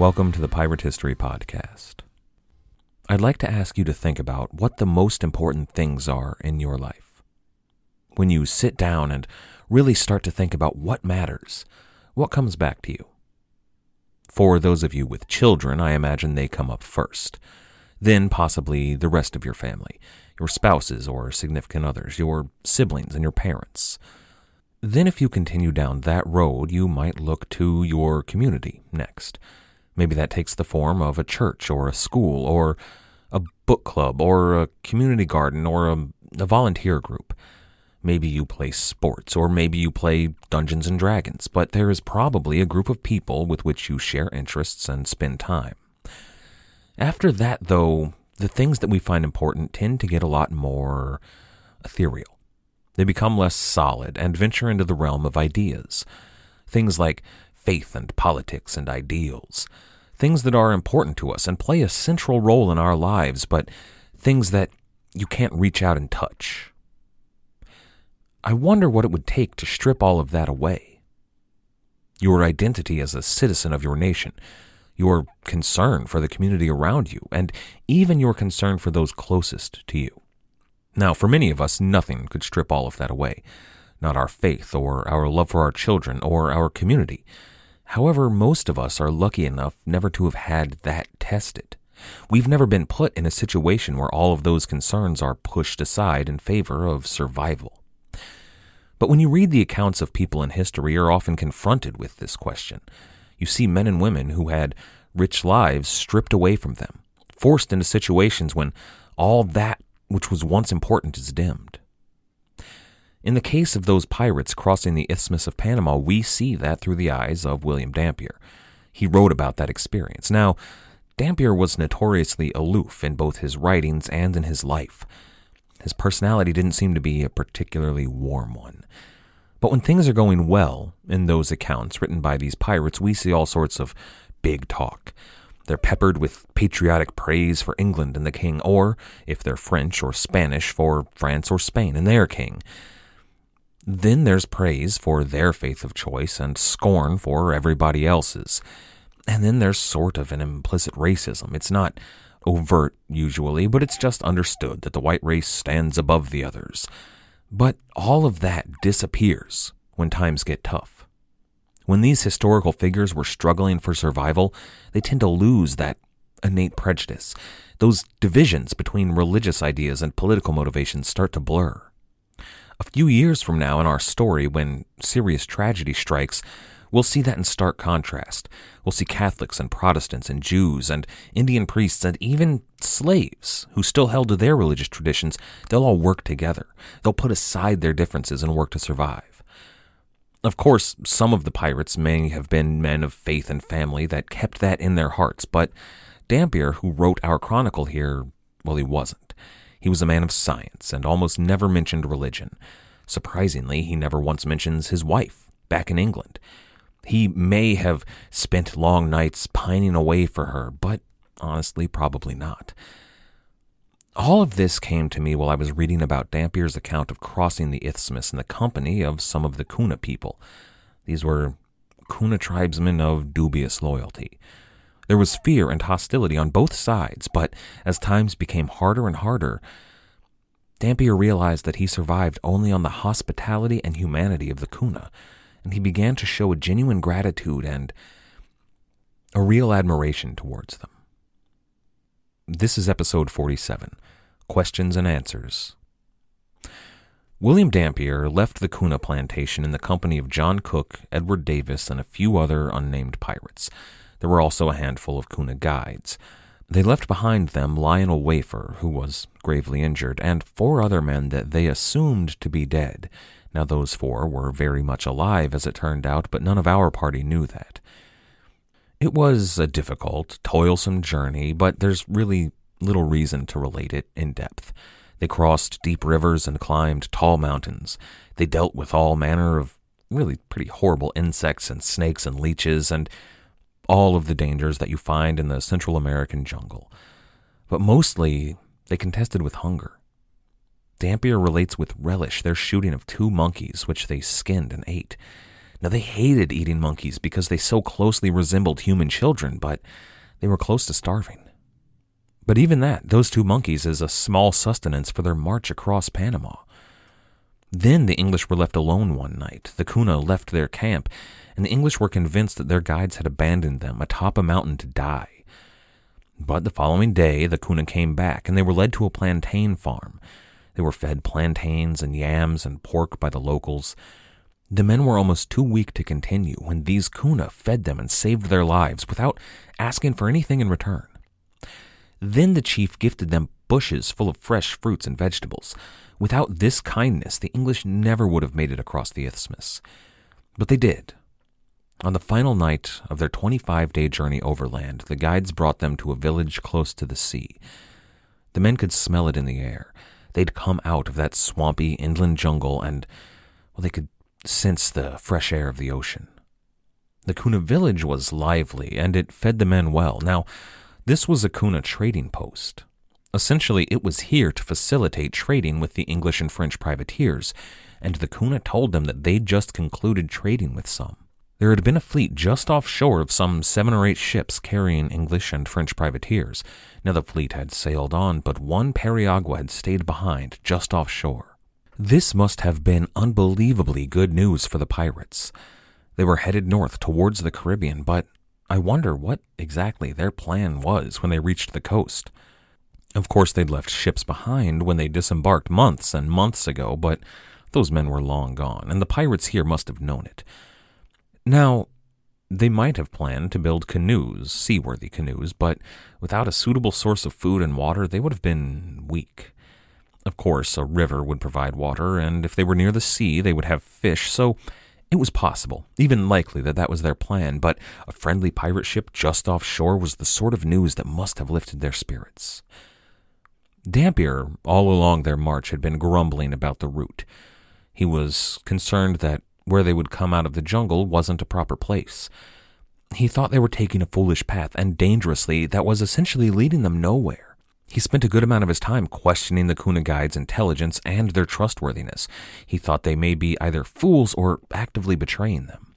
Welcome to the Pirate History Podcast. I'd like to ask you to think about what the most important things are in your life. When you sit down and really start to think about what matters, what comes back to you? For those of you with children, I imagine they come up first. Then possibly the rest of your family, your spouses or significant others, your siblings and your parents. Then, if you continue down that road, you might look to your community next. Maybe that takes the form of a church or a school or a book club or a community garden or a, a volunteer group. Maybe you play sports or maybe you play Dungeons and Dragons, but there is probably a group of people with which you share interests and spend time. After that, though, the things that we find important tend to get a lot more ethereal. They become less solid and venture into the realm of ideas. Things like faith and politics and ideals. Things that are important to us and play a central role in our lives, but things that you can't reach out and touch. I wonder what it would take to strip all of that away. Your identity as a citizen of your nation, your concern for the community around you, and even your concern for those closest to you. Now, for many of us, nothing could strip all of that away. Not our faith, or our love for our children, or our community. However, most of us are lucky enough never to have had that tested. We've never been put in a situation where all of those concerns are pushed aside in favor of survival. But when you read the accounts of people in history, you're often confronted with this question. You see men and women who had rich lives stripped away from them, forced into situations when all that which was once important is dimmed. In the case of those pirates crossing the Isthmus of Panama, we see that through the eyes of William Dampier. He wrote about that experience. Now, Dampier was notoriously aloof in both his writings and in his life. His personality didn't seem to be a particularly warm one. But when things are going well in those accounts written by these pirates, we see all sorts of big talk. They're peppered with patriotic praise for England and the king, or, if they're French or Spanish, for France or Spain and their king. Then there's praise for their faith of choice and scorn for everybody else's. And then there's sort of an implicit racism. It's not overt usually, but it's just understood that the white race stands above the others. But all of that disappears when times get tough. When these historical figures were struggling for survival, they tend to lose that innate prejudice. Those divisions between religious ideas and political motivations start to blur. A few years from now in our story, when serious tragedy strikes, we'll see that in stark contrast. We'll see Catholics and Protestants and Jews and Indian priests and even slaves who still held to their religious traditions. They'll all work together. They'll put aside their differences and work to survive. Of course, some of the pirates may have been men of faith and family that kept that in their hearts, but Dampier, who wrote our chronicle here, well, he wasn't. He was a man of science and almost never mentioned religion. Surprisingly, he never once mentions his wife back in England. He may have spent long nights pining away for her, but honestly, probably not. All of this came to me while I was reading about Dampier's account of crossing the isthmus in the company of some of the Kuna people. These were Kuna tribesmen of dubious loyalty. There was fear and hostility on both sides, but as times became harder and harder, Dampier realized that he survived only on the hospitality and humanity of the Kuna, and he began to show a genuine gratitude and a real admiration towards them. This is episode 47 Questions and Answers. William Dampier left the Kuna plantation in the company of John Cook, Edward Davis, and a few other unnamed pirates. There were also a handful of Kuna guides. They left behind them Lionel Wafer, who was gravely injured, and four other men that they assumed to be dead. Now, those four were very much alive, as it turned out, but none of our party knew that. It was a difficult, toilsome journey, but there's really little reason to relate it in depth. They crossed deep rivers and climbed tall mountains. They dealt with all manner of really pretty horrible insects and snakes and leeches and all of the dangers that you find in the Central American jungle. But mostly, they contested with hunger. Dampier relates with relish their shooting of two monkeys, which they skinned and ate. Now, they hated eating monkeys because they so closely resembled human children, but they were close to starving. But even that, those two monkeys, is a small sustenance for their march across Panama. Then the English were left alone one night. The Kuna left their camp, and the English were convinced that their guides had abandoned them atop a mountain to die. But the following day, the Kuna came back, and they were led to a plantain farm. They were fed plantains and yams and pork by the locals. The men were almost too weak to continue when these Kuna fed them and saved their lives without asking for anything in return. Then the chief gifted them bushes full of fresh fruits and vegetables. Without this kindness, the English never would have made it across the isthmus. But they did. On the final night of their 25 day journey overland, the guides brought them to a village close to the sea. The men could smell it in the air. They'd come out of that swampy inland jungle and, well, they could sense the fresh air of the ocean. The Kuna village was lively and it fed the men well. Now, this was a Kuna trading post. Essentially, it was here to facilitate trading with the English and French privateers, and the Kuna told them that they'd just concluded trading with some. There had been a fleet just offshore of some seven or eight ships carrying English and French privateers. Now the fleet had sailed on, but one Periagua had stayed behind, just offshore. This must have been unbelievably good news for the pirates. They were headed north towards the Caribbean, but I wonder what exactly their plan was when they reached the coast. Of course, they'd left ships behind when they disembarked months and months ago, but those men were long gone, and the pirates here must have known it. Now, they might have planned to build canoes, seaworthy canoes, but without a suitable source of food and water, they would have been weak. Of course, a river would provide water, and if they were near the sea, they would have fish, so it was possible, even likely, that that was their plan, but a friendly pirate ship just offshore was the sort of news that must have lifted their spirits. Dampier, all along their march, had been grumbling about the route. He was concerned that where they would come out of the jungle wasn't a proper place. He thought they were taking a foolish path, and dangerously, that was essentially leading them nowhere. He spent a good amount of his time questioning the Kuna guides' intelligence and their trustworthiness. He thought they may be either fools or actively betraying them.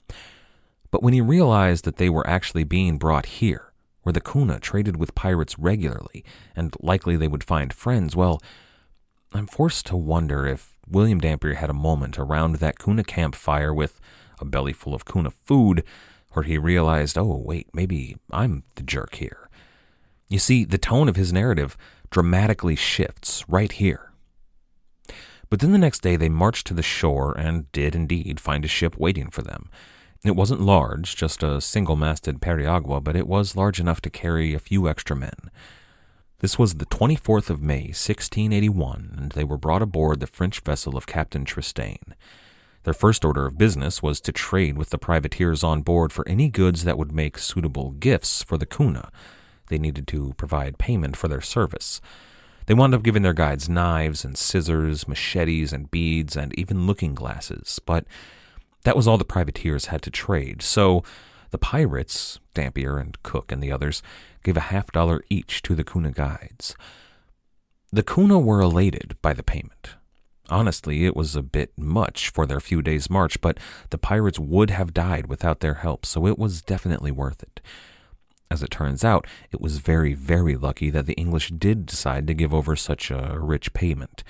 But when he realized that they were actually being brought here, where the Kuna traded with pirates regularly, and likely they would find friends, well, I'm forced to wonder if William Dampier had a moment around that Kuna campfire with a belly full of Kuna food where he realized, oh, wait, maybe I'm the jerk here. You see, the tone of his narrative dramatically shifts right here. But then the next day they marched to the shore and did indeed find a ship waiting for them. It wasn't large, just a single masted periagua, but it was large enough to carry a few extra men. This was the 24th of May, 1681, and they were brought aboard the French vessel of Captain Tristain. Their first order of business was to trade with the privateers on board for any goods that would make suitable gifts for the Kuna, they needed to provide payment for their service. They wound up giving their guides knives and scissors, machetes and beads, and even looking glasses, but that was all the privateers had to trade, so the pirates, Dampier and Cook and the others, gave a half dollar each to the Kuna guides. The Kuna were elated by the payment. Honestly, it was a bit much for their few days' march, but the pirates would have died without their help, so it was definitely worth it. As it turns out, it was very, very lucky that the English did decide to give over such a rich payment.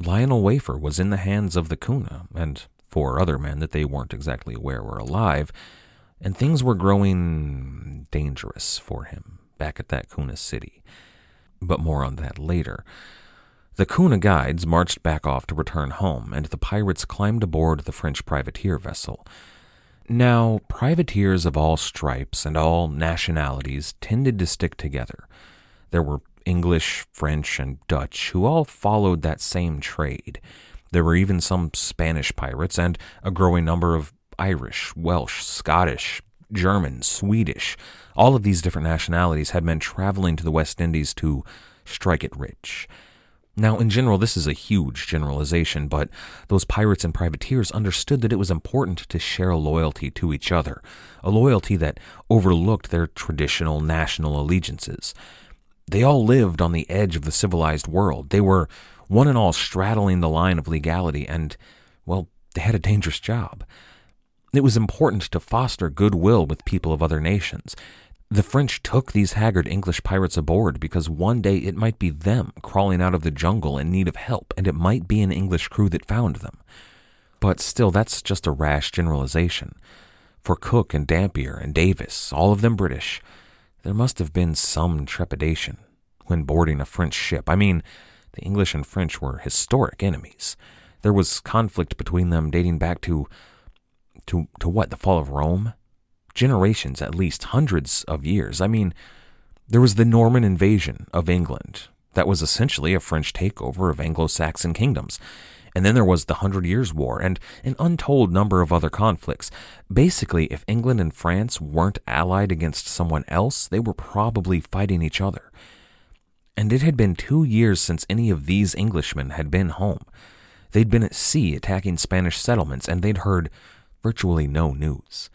Lionel Wafer was in the hands of the Kuna, and four other men that they weren't exactly aware were alive, and things were growing dangerous for him back at that Kuna city. But more on that later. The Kuna guides marched back off to return home, and the pirates climbed aboard the French privateer vessel. Now, privateers of all stripes and all nationalities tended to stick together. There were English, French, and Dutch who all followed that same trade. There were even some Spanish pirates and a growing number of Irish, Welsh, Scottish, German, Swedish. All of these different nationalities had men traveling to the West Indies to strike it rich. Now, in general, this is a huge generalization, but those pirates and privateers understood that it was important to share a loyalty to each other, a loyalty that overlooked their traditional national allegiances. They all lived on the edge of the civilized world. They were one and all straddling the line of legality, and, well, they had a dangerous job. It was important to foster goodwill with people of other nations. The French took these haggard English pirates aboard because one day it might be them crawling out of the jungle in need of help, and it might be an English crew that found them. But still, that's just a rash generalization. For Cook and Dampier and Davis, all of them British, there must have been some trepidation when boarding a French ship. I mean, the English and French were historic enemies. There was conflict between them dating back to to to what? The fall of Rome? generations at least, hundreds of years. I mean, there was the Norman invasion of England. That was essentially a French takeover of Anglo Saxon kingdoms. And then there was the Hundred Years' War and an untold number of other conflicts. Basically, if England and France weren't allied against someone else, they were probably fighting each other. And it had been two years since any of these Englishmen had been home. They'd been at sea attacking Spanish settlements, and they'd heard virtually no news.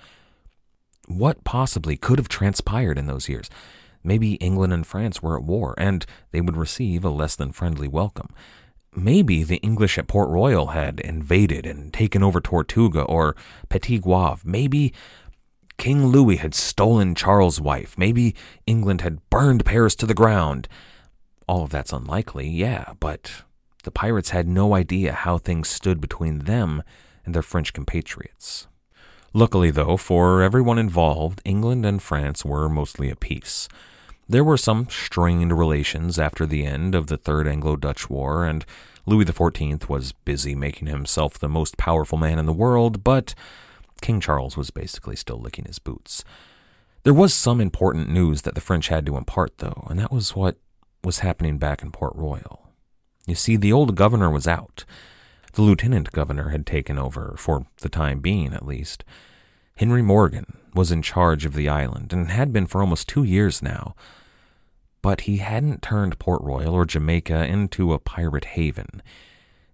What possibly could have transpired in those years? Maybe England and France were at war, and they would receive a less than friendly welcome. Maybe the English at Port Royal had invaded and taken over Tortuga or Petit Goave. Maybe King Louis had stolen Charles' wife. Maybe England had burned Paris to the ground. All of that's unlikely, yeah, but the pirates had no idea how things stood between them and their French compatriots. Luckily, though, for everyone involved, England and France were mostly at peace. There were some strained relations after the end of the Third Anglo Dutch War, and Louis XIV was busy making himself the most powerful man in the world, but King Charles was basically still licking his boots. There was some important news that the French had to impart, though, and that was what was happening back in Port Royal. You see, the old governor was out. The lieutenant governor had taken over, for the time being at least. Henry Morgan was in charge of the island and had been for almost two years now. But he hadn't turned Port Royal or Jamaica into a pirate haven.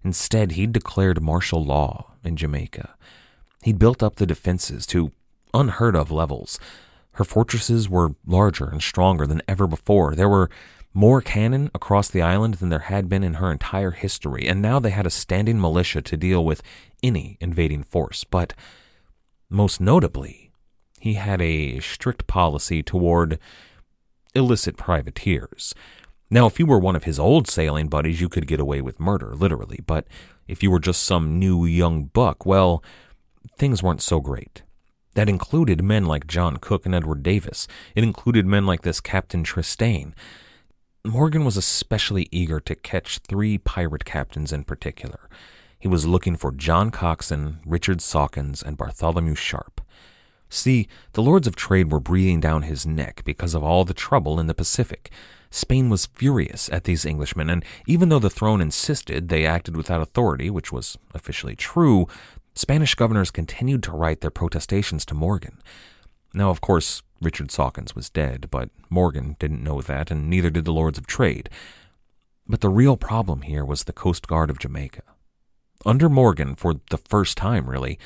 Instead, he'd declared martial law in Jamaica. He'd built up the defenses to unheard of levels. Her fortresses were larger and stronger than ever before. There were more cannon across the island than there had been in her entire history, and now they had a standing militia to deal with any invading force. But most notably, he had a strict policy toward illicit privateers. Now, if you were one of his old sailing buddies, you could get away with murder, literally, but if you were just some new young buck, well, things weren't so great. That included men like John Cook and Edward Davis. It included men like this Captain Tristane. Morgan was especially eager to catch three pirate captains in particular. He was looking for John Coxon, Richard Sawkins, and Bartholomew Sharp. See, the lords of trade were breathing down his neck because of all the trouble in the Pacific. Spain was furious at these Englishmen, and even though the throne insisted they acted without authority, which was officially true, Spanish governors continued to write their protestations to Morgan. Now, of course, Richard Sawkins was dead, but Morgan didn't know that, and neither did the Lords of Trade. But the real problem here was the Coast Guard of Jamaica. Under Morgan, for the first time really,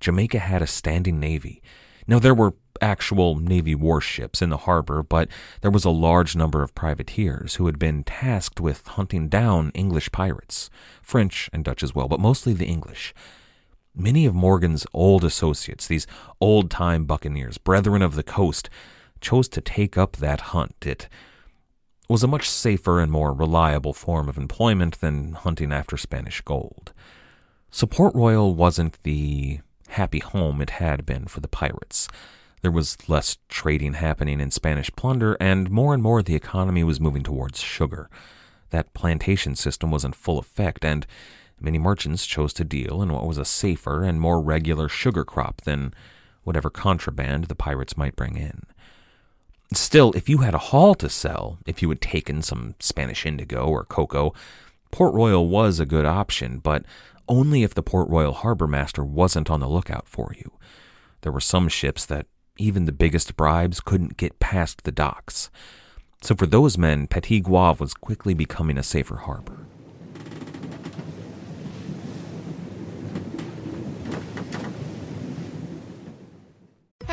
Jamaica had a standing navy. Now, there were actual Navy warships in the harbor, but there was a large number of privateers who had been tasked with hunting down English pirates, French and Dutch as well, but mostly the English. Many of Morgan's old associates, these old time buccaneers, brethren of the coast, chose to take up that hunt. It was a much safer and more reliable form of employment than hunting after Spanish gold. So Port Royal wasn't the happy home it had been for the pirates. There was less trading happening in Spanish plunder, and more and more the economy was moving towards sugar. That plantation system was in full effect, and many merchants chose to deal in what was a safer and more regular sugar crop than whatever contraband the pirates might bring in. Still, if you had a haul to sell, if you had taken some Spanish indigo or cocoa, Port Royal was a good option, but only if the Port Royal harbor master wasn't on the lookout for you. There were some ships that even the biggest bribes couldn't get past the docks. So for those men, Petit Goave was quickly becoming a safer harbor.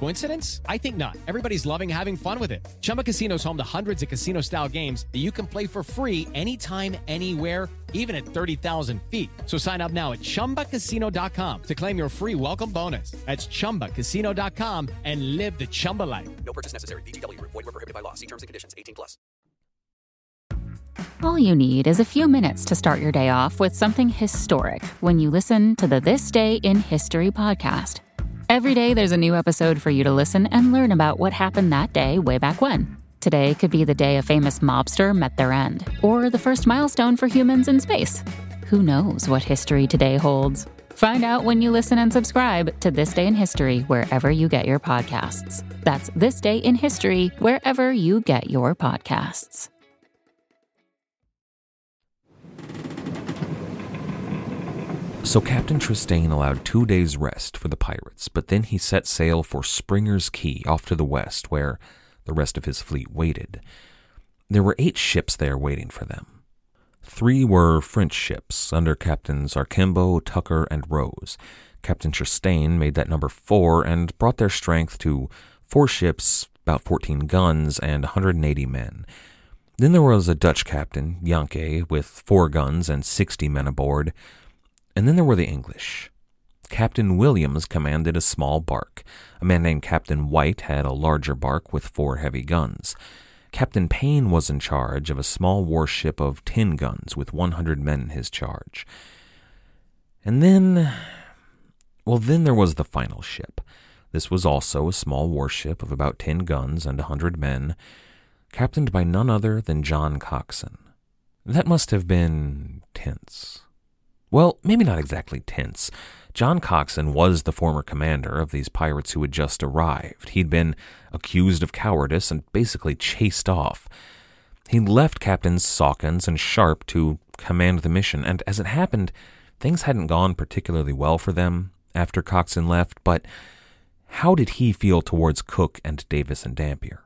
Coincidence? I think not. Everybody's loving having fun with it. Chumba Casino is home to hundreds of casino style games that you can play for free anytime, anywhere, even at 30,000 feet. So sign up now at chumbacasino.com to claim your free welcome bonus. That's chumbacasino.com and live the Chumba life. No purchase necessary. VGW Group. Void were prohibited by law. See terms and conditions. 18 plus. All you need is a few minutes to start your day off with something historic when you listen to the This Day in History podcast. Every day, there's a new episode for you to listen and learn about what happened that day way back when. Today could be the day a famous mobster met their end, or the first milestone for humans in space. Who knows what history today holds? Find out when you listen and subscribe to This Day in History wherever you get your podcasts. That's This Day in History wherever you get your podcasts. So Captain Tristane allowed two days' rest for the pirates, but then he set sail for Springer's Key off to the west, where the rest of his fleet waited. There were eight ships there waiting for them. Three were French ships under Captains Archambault, Tucker, and Rose. Captain Tristane made that number four and brought their strength to four ships, about 14 guns, and 180 men. Then there was a Dutch captain, Janke, with four guns and 60 men aboard. And then there were the English. Captain Williams commanded a small bark. A man named Captain White had a larger bark with four heavy guns. Captain Payne was in charge of a small warship of 10 guns with 100 men in his charge. And then, well, then there was the final ship. This was also a small warship of about 10 guns and a 100 men, captained by none other than John Coxon. That must have been tense. Well, maybe not exactly tense. John Coxon was the former commander of these pirates who had just arrived. He'd been accused of cowardice and basically chased off. He'd left Captains Sawkins and Sharp to command the mission, and as it happened, things hadn't gone particularly well for them after Coxon left, but how did he feel towards Cook and Davis and Dampier?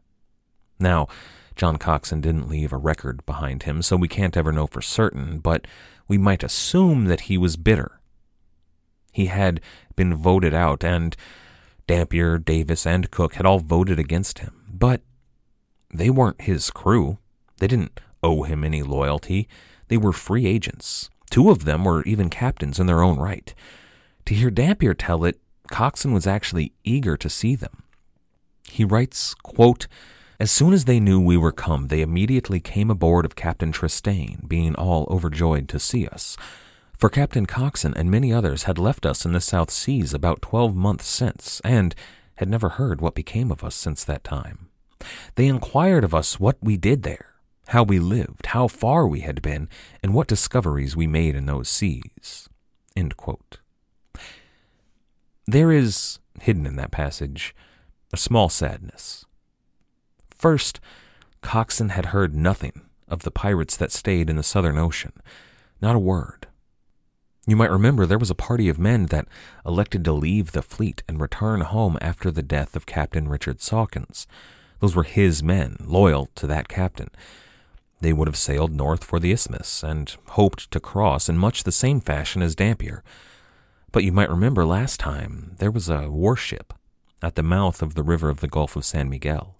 Now, John Coxon didn't leave a record behind him, so we can't ever know for certain, but we might assume that he was bitter. He had been voted out, and Dampier, Davis, and Cook had all voted against him. But they weren't his crew. They didn't owe him any loyalty. They were free agents. Two of them were even captains in their own right. To hear Dampier tell it, Coxon was actually eager to see them. He writes, quote, as soon as they knew we were come, they immediately came aboard of Captain Tristane, being all overjoyed to see us. For Captain Coxon and many others had left us in the South Seas about twelve months since, and had never heard what became of us since that time. They inquired of us what we did there, how we lived, how far we had been, and what discoveries we made in those seas. There is, hidden in that passage, a small sadness. First, Coxon had heard nothing of the pirates that stayed in the Southern Ocean, not a word. You might remember there was a party of men that elected to leave the fleet and return home after the death of Captain Richard Sawkins. Those were his men, loyal to that captain. They would have sailed north for the isthmus and hoped to cross in much the same fashion as Dampier. But you might remember last time there was a warship at the mouth of the river of the Gulf of San Miguel.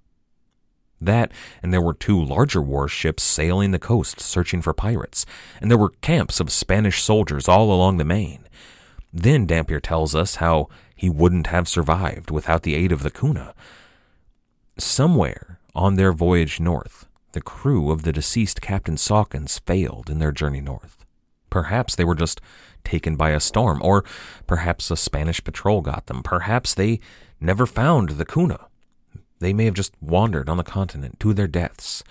That, and there were two larger warships sailing the coast searching for pirates, and there were camps of Spanish soldiers all along the main. Then Dampier tells us how he wouldn't have survived without the aid of the Kuna. Somewhere on their voyage north, the crew of the deceased Captain Sawkins failed in their journey north. Perhaps they were just taken by a storm, or perhaps a Spanish patrol got them. Perhaps they never found the Kuna. They may have just wandered on the continent to their deaths.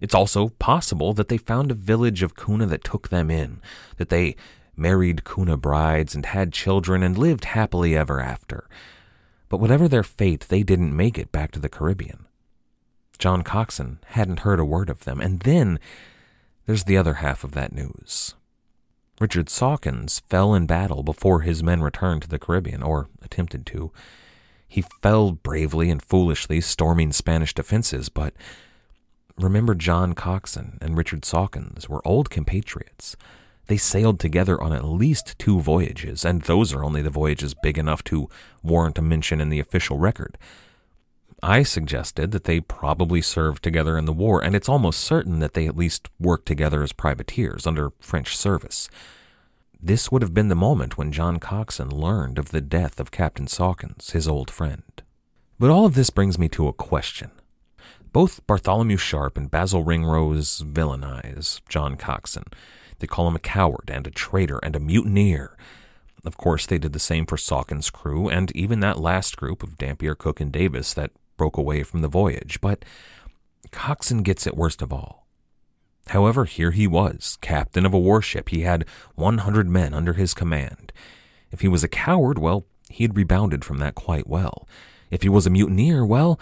It's also possible that they found a village of Kuna that took them in, that they married Kuna brides and had children and lived happily ever after. But whatever their fate, they didn't make it back to the Caribbean. John Coxon hadn't heard a word of them. And then there's the other half of that news. Richard Sawkins fell in battle before his men returned to the Caribbean, or attempted to. He fell bravely and foolishly, storming Spanish defenses, but remember John Coxon and Richard Sawkins were old compatriots. They sailed together on at least two voyages, and those are only the voyages big enough to warrant a mention in the official record. I suggested that they probably served together in the war, and it's almost certain that they at least worked together as privateers under French service. This would have been the moment when John Coxon learned of the death of Captain Sawkins, his old friend. But all of this brings me to a question. Both Bartholomew Sharp and Basil Ringrose villainize John Coxon. They call him a coward and a traitor and a mutineer. Of course, they did the same for Sawkins' crew and even that last group of Dampier, Cook, and Davis that broke away from the voyage. But Coxon gets it worst of all. However, here he was, captain of a warship. He had 100 men under his command. If he was a coward, well, he had rebounded from that quite well. If he was a mutineer, well,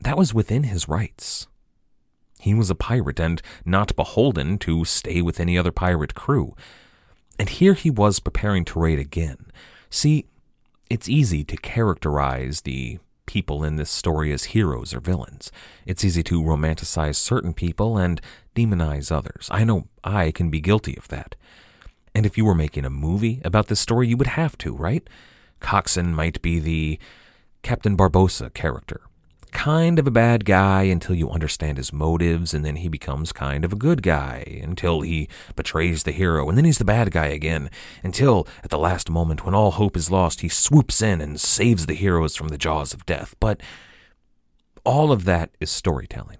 that was within his rights. He was a pirate and not beholden to stay with any other pirate crew. And here he was preparing to raid again. See, it's easy to characterize the people in this story as heroes or villains. It's easy to romanticize certain people and demonize others. I know I can be guilty of that. And if you were making a movie about this story, you would have to, right? Coxon might be the Captain Barbossa character, kind of a bad guy until you understand his motives, and then he becomes kind of a good guy until he betrays the hero, and then he's the bad guy again, until at the last moment when all hope is lost, he swoops in and saves the heroes from the jaws of death. But all of that is storytelling.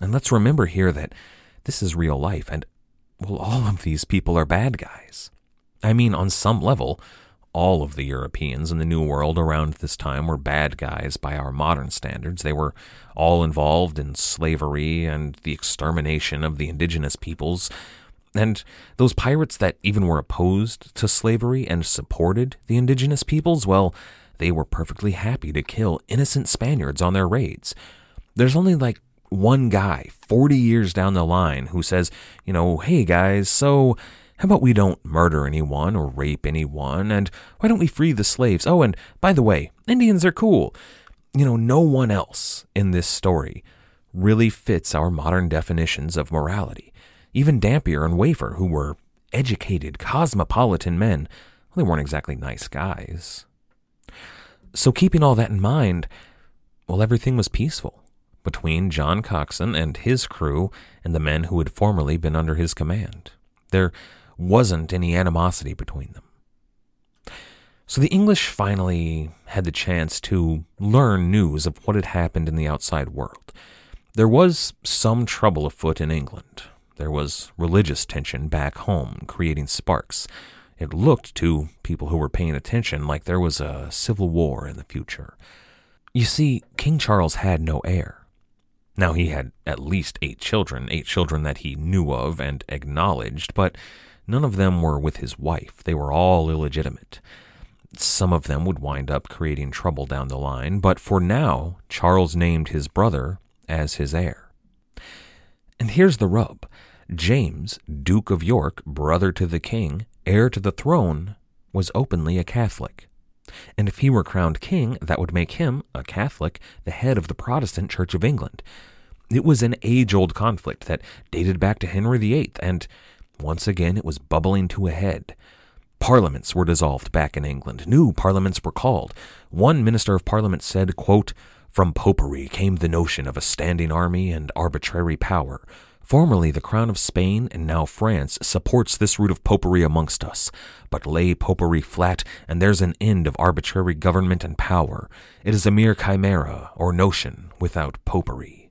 And let's remember here that this is real life, and well, all of these people are bad guys. I mean, on some level, all of the Europeans in the New World around this time were bad guys by our modern standards. They were all involved in slavery and the extermination of the indigenous peoples. And those pirates that even were opposed to slavery and supported the indigenous peoples, well, they were perfectly happy to kill innocent Spaniards on their raids. There's only like one guy 40 years down the line who says, you know, hey guys, so how about we don't murder anyone or rape anyone? And why don't we free the slaves? Oh, and by the way, Indians are cool. You know, no one else in this story really fits our modern definitions of morality. Even Dampier and Wafer, who were educated, cosmopolitan men, well, they weren't exactly nice guys. So, keeping all that in mind, well, everything was peaceful between John Coxon and his crew and the men who had formerly been under his command. There wasn't any animosity between them. So the English finally had the chance to learn news of what had happened in the outside world. There was some trouble afoot in England. There was religious tension back home, creating sparks. It looked to people who were paying attention like there was a civil war in the future. You see, King Charles had no heir. Now, he had at least eight children, eight children that he knew of and acknowledged, but None of them were with his wife, they were all illegitimate. Some of them would wind up creating trouble down the line, but for now, Charles named his brother as his heir. And here's the rub James, Duke of York, brother to the king, heir to the throne, was openly a Catholic. And if he were crowned king, that would make him, a Catholic, the head of the Protestant Church of England. It was an age old conflict that dated back to Henry VIII, and once again, it was bubbling to a head. Parliaments were dissolved back in England. New parliaments were called. One minister of parliament said, quote, From popery came the notion of a standing army and arbitrary power. Formerly, the crown of Spain and now France supports this root of popery amongst us. But lay popery flat, and there's an end of arbitrary government and power. It is a mere chimera or notion without popery.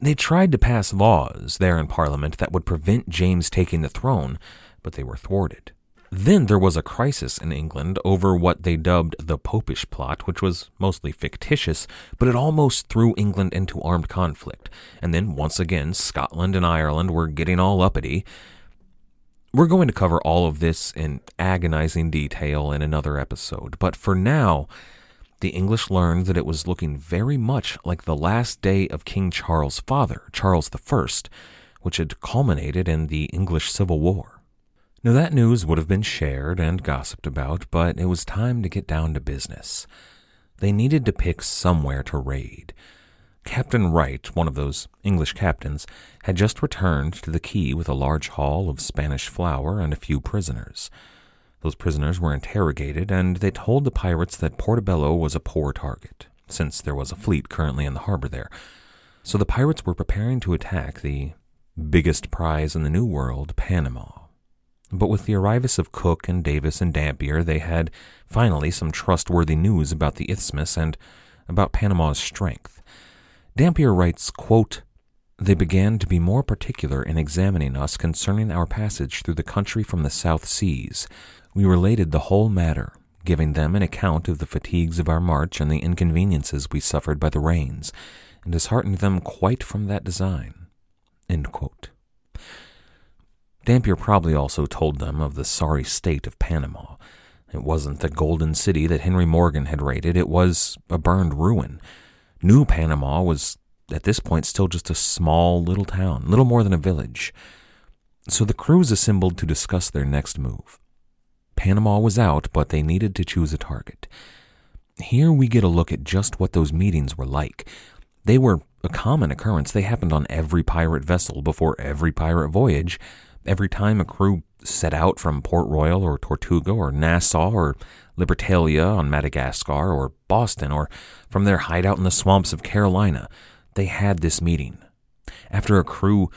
They tried to pass laws there in Parliament that would prevent James taking the throne, but they were thwarted. Then there was a crisis in England over what they dubbed the Popish Plot, which was mostly fictitious, but it almost threw England into armed conflict. And then once again, Scotland and Ireland were getting all uppity. We're going to cover all of this in agonizing detail in another episode, but for now, the English learned that it was looking very much like the last day of King Charles' father, Charles I, which had culminated in the English Civil War. Now, that news would have been shared and gossiped about, but it was time to get down to business. They needed to pick somewhere to raid. Captain Wright, one of those English captains, had just returned to the quay with a large haul of Spanish flour and a few prisoners. Those prisoners were interrogated, and they told the pirates that Portobello was a poor target, since there was a fleet currently in the harbor there. So the pirates were preparing to attack the biggest prize in the New World, Panama. But with the arrivals of Cook and Davis and Dampier, they had finally some trustworthy news about the isthmus and about Panama's strength. Dampier writes, quote, They began to be more particular in examining us concerning our passage through the country from the South Seas. We related the whole matter, giving them an account of the fatigues of our march and the inconveniences we suffered by the rains, and disheartened them quite from that design. Dampier probably also told them of the sorry state of Panama. It wasn't the golden city that Henry Morgan had raided, it was a burned ruin. New Panama was at this point still just a small little town, little more than a village. So the crews assembled to discuss their next move. Panama was out, but they needed to choose a target. Here we get a look at just what those meetings were like. They were a common occurrence. They happened on every pirate vessel before every pirate voyage, Every time a crew set out from Port Royal or Tortuga or Nassau or Libertalia on Madagascar or Boston or from their hideout in the swamps of Carolina, they had this meeting. After a crew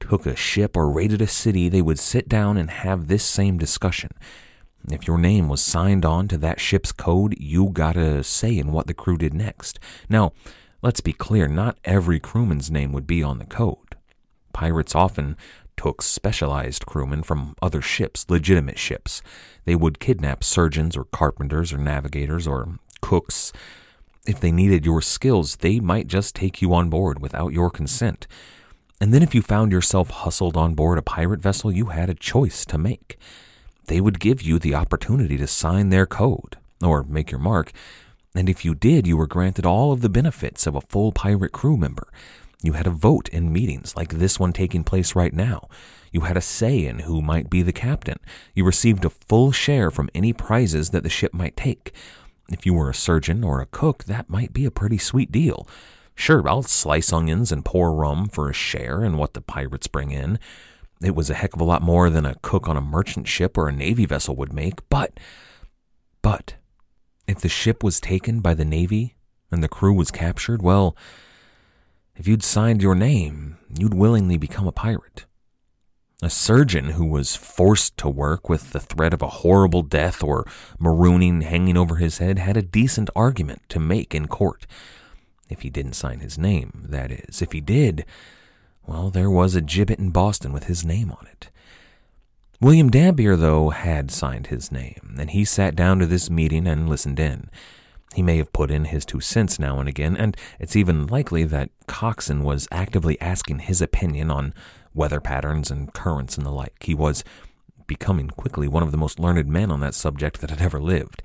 took a ship or raided a city, they would sit down and have this same discussion. If your name was signed on to that ship's code, you got a say in what the crew did next. Now, let's be clear, not every crewman's name would be on the code. Pirates often took specialized crewmen from other ships, legitimate ships. They would kidnap surgeons or carpenters or navigators or cooks. If they needed your skills, they might just take you on board without your consent. And then if you found yourself hustled on board a pirate vessel, you had a choice to make. They would give you the opportunity to sign their code, or make your mark, and if you did, you were granted all of the benefits of a full pirate crew member. You had a vote in meetings like this one taking place right now. You had a say in who might be the captain. You received a full share from any prizes that the ship might take. If you were a surgeon or a cook, that might be a pretty sweet deal. Sure, I'll slice onions and pour rum for a share in what the pirates bring in. It was a heck of a lot more than a cook on a merchant ship or a navy vessel would make, but, but, if the ship was taken by the navy and the crew was captured, well, if you'd signed your name, you'd willingly become a pirate. A surgeon who was forced to work with the threat of a horrible death or marooning hanging over his head had a decent argument to make in court. If he didn't sign his name, that is. If he did, well, there was a gibbet in Boston with his name on it. William Dampier, though, had signed his name, and he sat down to this meeting and listened in. He may have put in his two cents now and again, and it's even likely that Coxon was actively asking his opinion on weather patterns and currents and the like. He was becoming quickly one of the most learned men on that subject that had ever lived.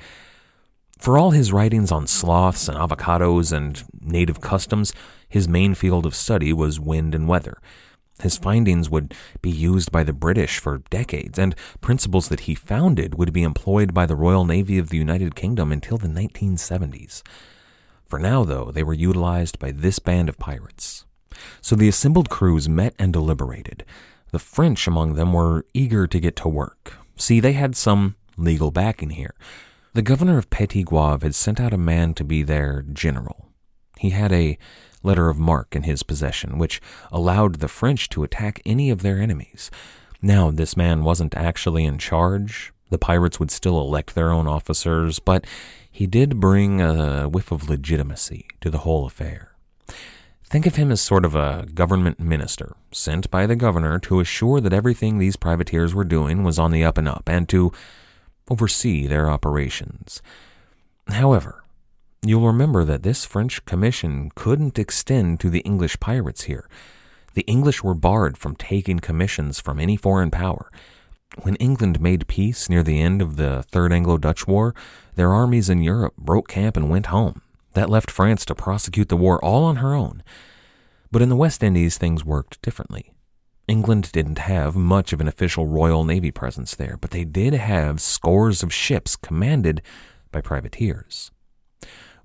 For all his writings on sloths and avocados and native customs, his main field of study was wind and weather. His findings would be used by the British for decades, and principles that he founded would be employed by the Royal Navy of the United Kingdom until the 1970s. For now, though, they were utilized by this band of pirates. So the assembled crews met and deliberated. The French among them were eager to get to work. See, they had some legal backing here. The governor of Petit Goave had sent out a man to be their general. He had a letter of marque in his possession, which allowed the French to attack any of their enemies. Now, this man wasn't actually in charge. The pirates would still elect their own officers, but he did bring a whiff of legitimacy to the whole affair. Think of him as sort of a government minister, sent by the governor to assure that everything these privateers were doing was on the up and up, and to oversee their operations. However, you'll remember that this French commission couldn't extend to the English pirates here. The English were barred from taking commissions from any foreign power. When England made peace near the end of the Third Anglo Dutch War, their armies in Europe broke camp and went home. That left France to prosecute the war all on her own. But in the West Indies, things worked differently. England didn't have much of an official Royal Navy presence there, but they did have scores of ships commanded by privateers.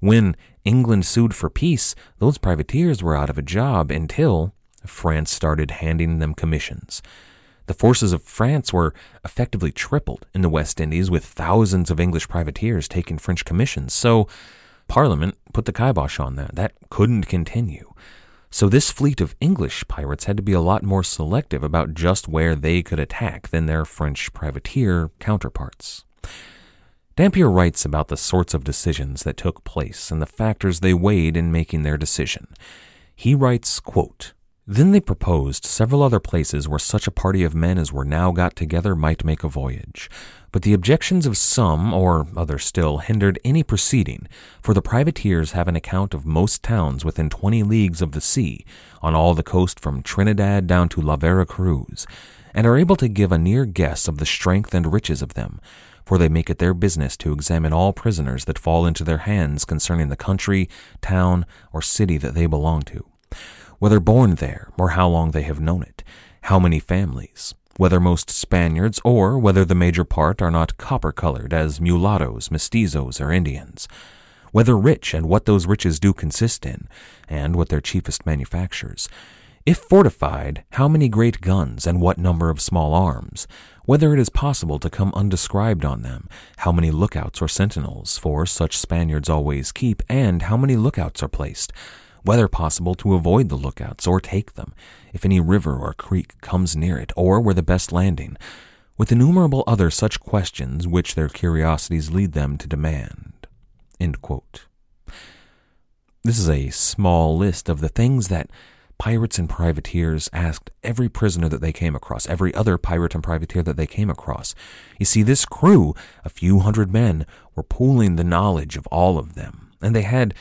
When England sued for peace, those privateers were out of a job until France started handing them commissions. The forces of France were effectively tripled in the West Indies, with thousands of English privateers taking French commissions. So, Parliament put the kibosh on that. That couldn't continue. So, this fleet of English pirates had to be a lot more selective about just where they could attack than their French privateer counterparts. Dampier writes about the sorts of decisions that took place and the factors they weighed in making their decision. He writes, quote, then they proposed several other places where such a party of men as were now got together might make a voyage. But the objections of some, or others still, hindered any proceeding, for the privateers have an account of most towns within twenty leagues of the sea, on all the coast from Trinidad down to La Vera Cruz, and are able to give a near guess of the strength and riches of them, for they make it their business to examine all prisoners that fall into their hands concerning the country, town, or city that they belong to whether born there or how long they have known it, how many families, whether most Spaniards or whether the major part are not copper colored as mulattoes, mestizos, or Indians, whether rich and what those riches do consist in, and what their chiefest manufactures. If fortified, how many great guns and what number of small arms, whether it is possible to come undescribed on them, how many lookouts or sentinels, for such Spaniards always keep, and how many lookouts are placed, whether possible to avoid the lookouts or take them, if any river or creek comes near it, or where the best landing, with innumerable other such questions which their curiosities lead them to demand. This is a small list of the things that pirates and privateers asked every prisoner that they came across, every other pirate and privateer that they came across. You see, this crew, a few hundred men, were pooling the knowledge of all of them, and they had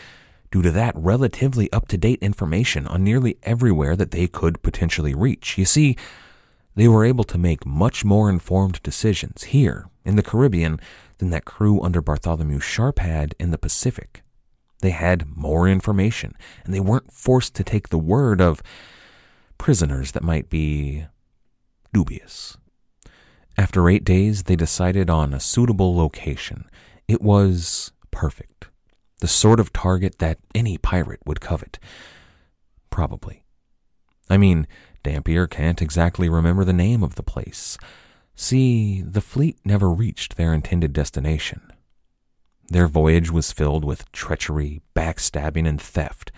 due to that relatively up to date information on nearly everywhere that they could potentially reach. You see, they were able to make much more informed decisions here in the Caribbean than that crew under Bartholomew Sharp had in the Pacific. They had more information, and they weren't forced to take the word of prisoners that might be dubious. After eight days, they decided on a suitable location. It was perfect the sort of target that any pirate would covet. Probably. I mean, Dampier can't exactly remember the name of the place. See, the fleet never reached their intended destination. Their voyage was filled with treachery, backstabbing, and theft.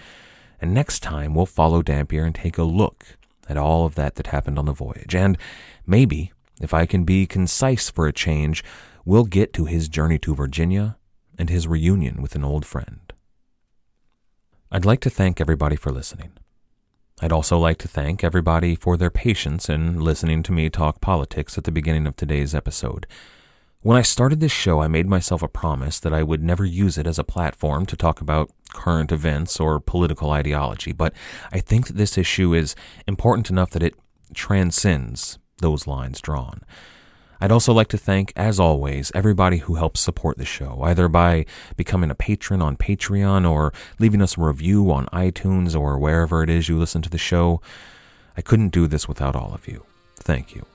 And next time we'll follow Dampier and take a look at all of that that happened on the voyage. And maybe, if I can be concise for a change, we'll get to his journey to Virginia and his reunion with an old friend. I'd like to thank everybody for listening. I'd also like to thank everybody for their patience in listening to me talk politics at the beginning of today's episode. When I started this show, I made myself a promise that I would never use it as a platform to talk about current events or political ideology, but I think that this issue is important enough that it transcends those lines drawn. I'd also like to thank, as always, everybody who helps support the show, either by becoming a patron on Patreon or leaving us a review on iTunes or wherever it is you listen to the show. I couldn't do this without all of you. Thank you.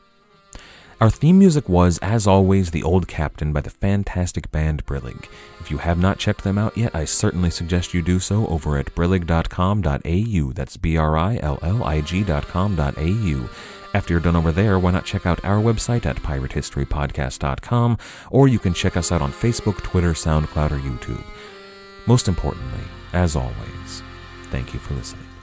Our theme music was, as always, The Old Captain by the fantastic band Brillig. If you have not checked them out yet, I certainly suggest you do so over at brillig.com.au. That's B R I L L I G.com.au. After you're done over there, why not check out our website at piratehistorypodcast.com, or you can check us out on Facebook, Twitter, SoundCloud, or YouTube. Most importantly, as always, thank you for listening.